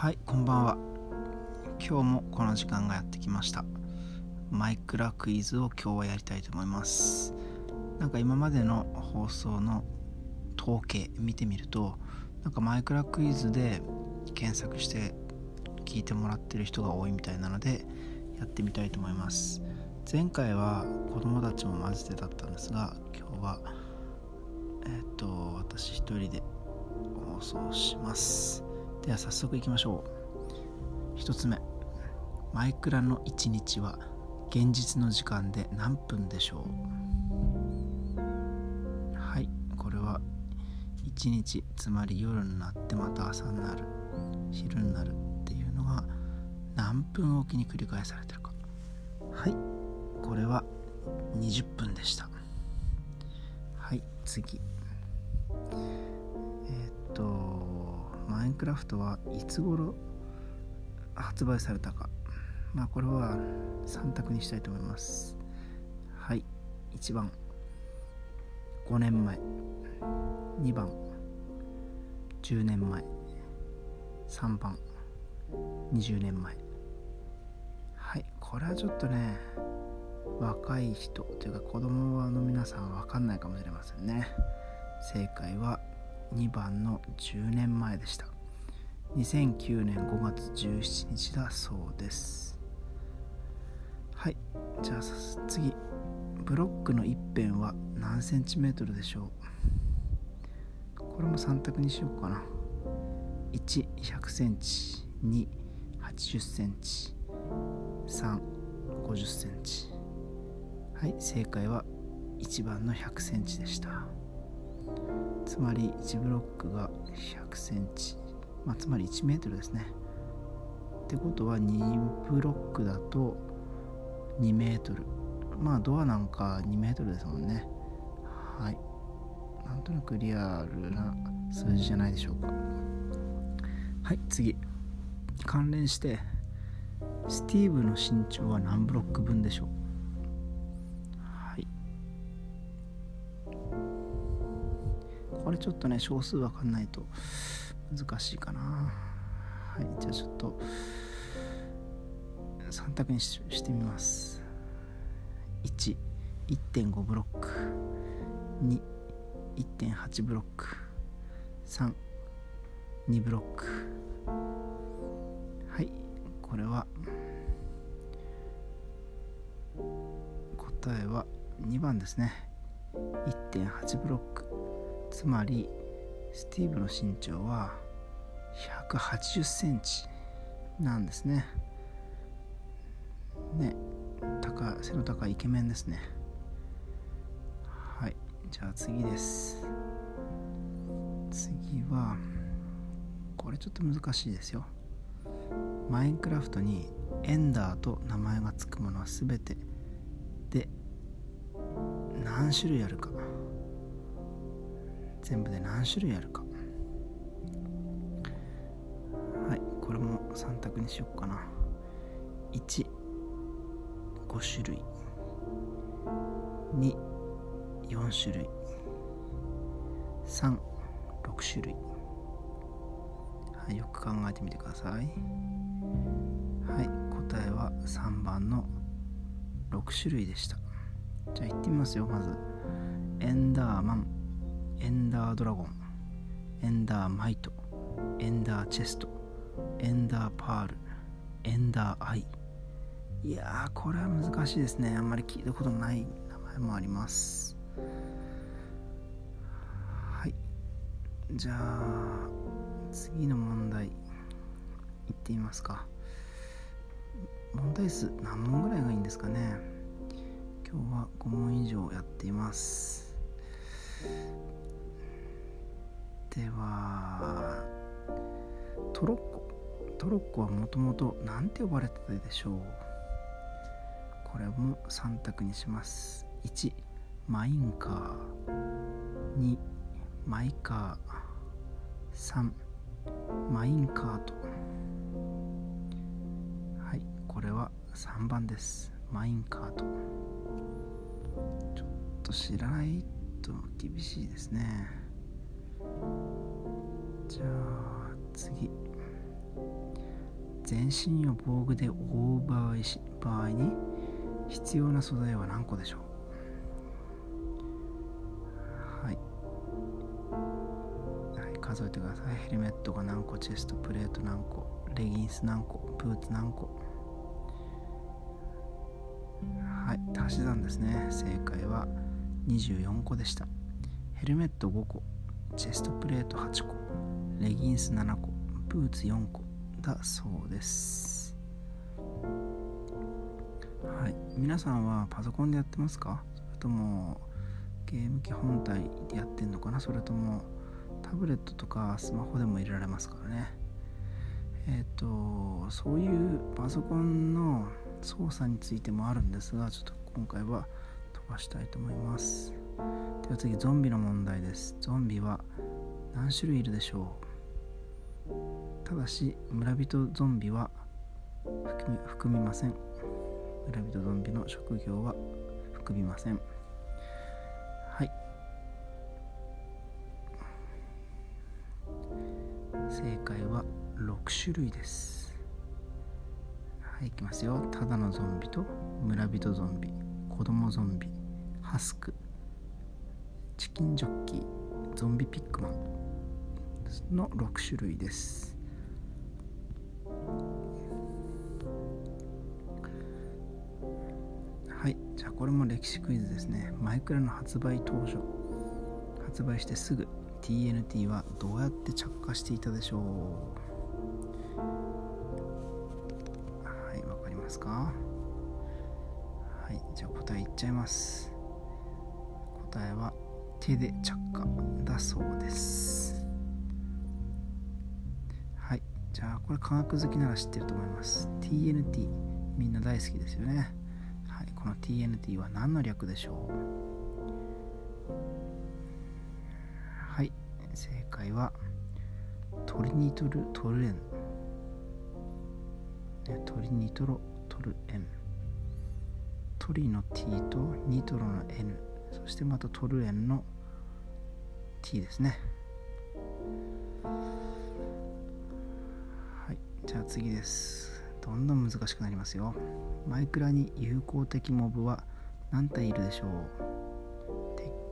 はいこんばんは。今日もこの時間がやってきました。マイクラクイズを今日はやりたいと思います。なんか今までの放送の統計見てみるとなんかマイクラクイズで検索して聞いてもらってる人が多いみたいなのでやってみたいと思います。前回は子供たちも混ぜてだったんですが今日はえっ、ー、と私一人で放送します。では早速いきましょう。1つ目。マイクラの1日は現実の時間で何分でしょう？はいこれは1日つまり夜になってまた朝になる昼になるっていうのが何分おきに繰り返されてるか。はいこれは20分でした。はい次。インクラフトはいつ頃発売されたか。まあこれは3択にしたいと思います。はい。1番。5年前。2番。10年前。3番。20年前。はい。これはちょっとね若い人というか子供の皆さんは分かんないかもしれませんね。正解は2番の10年前でした。2009年5月17日だそうです。はい。じゃあ次。ブロックの一辺は何センチメートルでしょう？これも3択にしようかな。1100センチ。280センチ。350センチ。はい。正解は1番の100センチでした。つまり1ブロックが100センチ、まあ、つまり1メートルですね。ってことは2ブロックだと2メートル。まあドアなんか2メートルですもんね。はい。なんとなくリアルな数字じゃないでしょうか。はい次。関連してスティーブの身長は何ブロック分でしょう？はい。これちょっとね少数わかんないと。難しいかな。はいじゃあちょっと3択にしてみます。11.5ブロック。21.8ブロック。32ブロック。はいこれは答えは2番ですね。1.8ブロック。つまりスティーブの身長は180センチなんですね。ね高背の高いイケメンですね。はいじゃあ次です。次はこれちょっと難しいですよ。マインクラフトにエンダーと名前が付くものは全てで何種類あるか。全部で何種類あるか。はいこれも3択にしようかな。15種類。24種類。36種類。はいよく考えてみてください。はい答えは3番の6種類でした。じゃあ行ってみますよまず。エンダーマン。エンダードラゴンエンダーマイトエンダーチェストエンダーパールエンダーアイ。いやーこれは難しいですね。あんまり聞いたことない名前もあります。はい。じゃあ次の問題いってみますか。問題数何問ぐらいがいいんですかね。今日は5問以上やっています。ではトロッコ。トロッコはもともと何て呼ばれてたでしょう？これも3択にします。1マインカー。2マイカー。3マインカート。はいこれは3番です。マインカート。ちょっと知らないと厳しいですね。じゃあ次。全身を防具で覆う場合場合に必要な素材は何個でしょう？はい、はい、数えてください。ヘルメットが何個チェストプレート何個レギンス何個ブーツ何個。はい足し算ですね。正解は24個でした。ヘルメット5個。チェストプレート8個レギンス7個ブーツ4個だそうです。はい。皆さんはパソコンでやってますか？それともゲーム機本体でやってんのかな？それともタブレットとかスマホでも入れられますからね。えっ、ー、とそういうパソコンの操作についてもあるんですがちょっと今回は飛ばしたいと思います。では次ゾンビの問題です。ゾンビは何種類いるでしょう？ただし村人ゾンビは含みません。村人ゾンビの職業は含みません。はい。正解は6種類です。はいいきますよ。ただのゾンビと村人ゾンビ子供ゾンビハスク。キンジョッキゾンビピックマンの6種類です。はいじゃあこれも歴史クイズですね。マイクラの発売当初発売してすぐ TNT はどうやって着火していたでしょう？はいわかりますか？はいじゃあ答えいっちゃいます。答えは手で着火だそうです。はい。じゃあこれ科学好きなら知ってると思います。TNT みんな大好きですよね。はい。この TNT は何の略でしょう？はい。正解はトリニトルトルエン。トリニトロトル N トリの T とニトロの N そしてまたトルエンの T ですね。はいじゃあ次です。どんどん難しくなりますよ。マイクラに友好的モブは何体いるでしょう。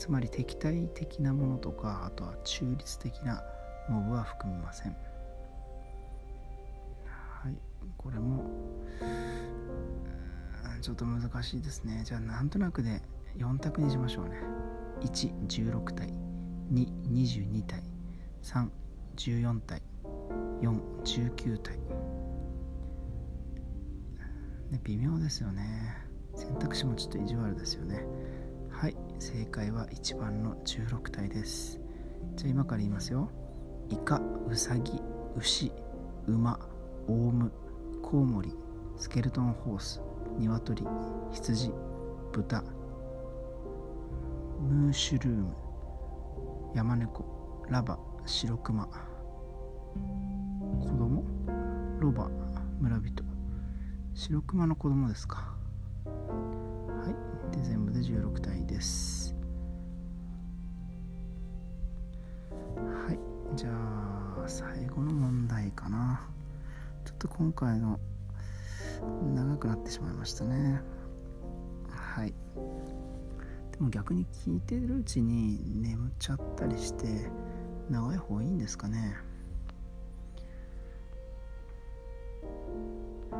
つまり敵対的なものとかあとは中立的なモブは含みません。はいこれもちょっと難しいですね。じゃあなんとなくで4択にしましょうね。116体。222体。314体。419体。ね微妙ですよね。選択肢もちょっと意地悪ですよね。はい。正解は1番の16体です。じゃあ今から言いますよ。イカウサギ牛馬オウムコウモリスケルトンホース鶏羊豚ムーシュルーム。山猫。ラバ。白熊。子供？ロバ。村人。白熊の子供ですか。はい。で全部で16体です。はい。じゃあ最後の問題かな。ちょっと今回の長くなってしまいましたね。はい。も逆に聞いてるうちに眠っちゃったりして長い方がいいんですかね。は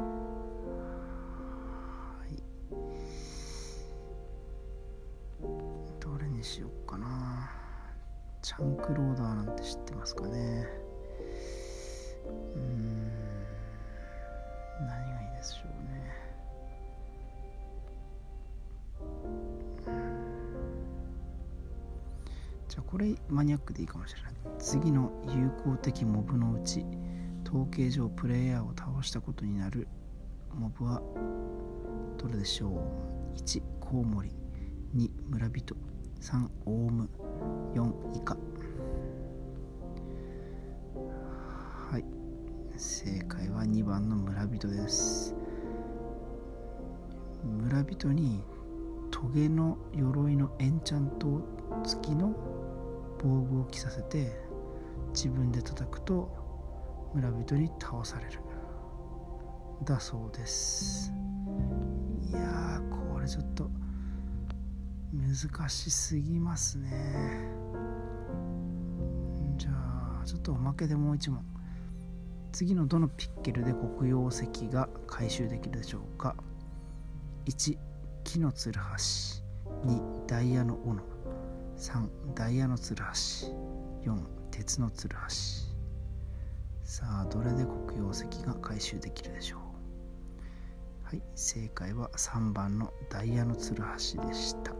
い。どれにしようかな。チャンクローダーなんて知ってますかね。マニアックでいいかもしれない。次の有効的モブのうち統計上プレイヤーを倒したことになるモブはどれでしょう？1コウモリ。2村人。3オウム。4イカ。正解は2番の村人です。村人にトゲの鎧のエンチャント付きの防具を着させて自分で叩くと村人に倒される。だそうです。いやーこれちょっと難しすぎますね。じゃあちょっとおまけでもう一問。次のどのピッケルで黒曜石が回収できるでしょうか？1木のつるはし。2ダイヤの斧。3ダイヤのつるはし。4鉄のつるはし。さあどれで黒曜石が回収できるでしょう？はい正解は3番のダイヤのつるはしでした。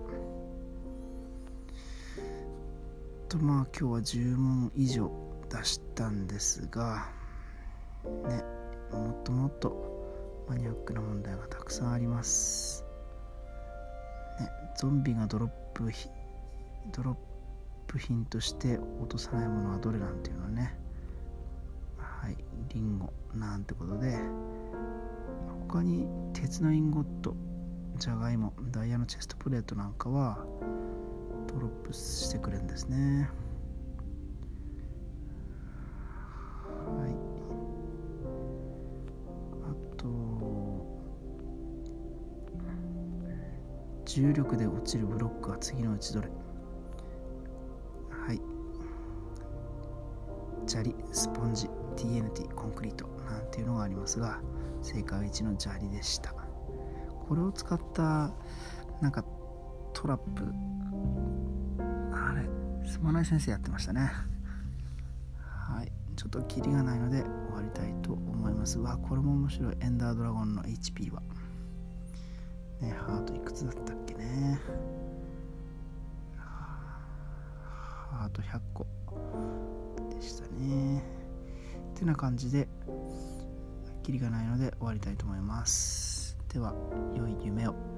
とまあ今日は10問以上出したんですがねもっともっとマニアックな問題がたくさんあります。ねゾンビがドロップドロップ品として落とさないものはどれなんていうのね。はいリンゴ。なんてことで。他に鉄のインゴット。じゃがいも。ダイヤのチェストプレートなんかはドロップしてくれるんですね。はい。あと重力で落ちるブロックは次のうちどれ。砂利スポンジ TNT コンクリートなんていうのがありますが正解は1の砂利でした。これを使ったなんかトラップあれすまない先生やってましたね。はい。ちょっとキリがないので終わりたいと思いますわこれも面白い。エンダードラゴンの HP は。ねハートいくつだったっけね。ハート100個てな感じでキリがないので終わりたいと思います。では良い夢を。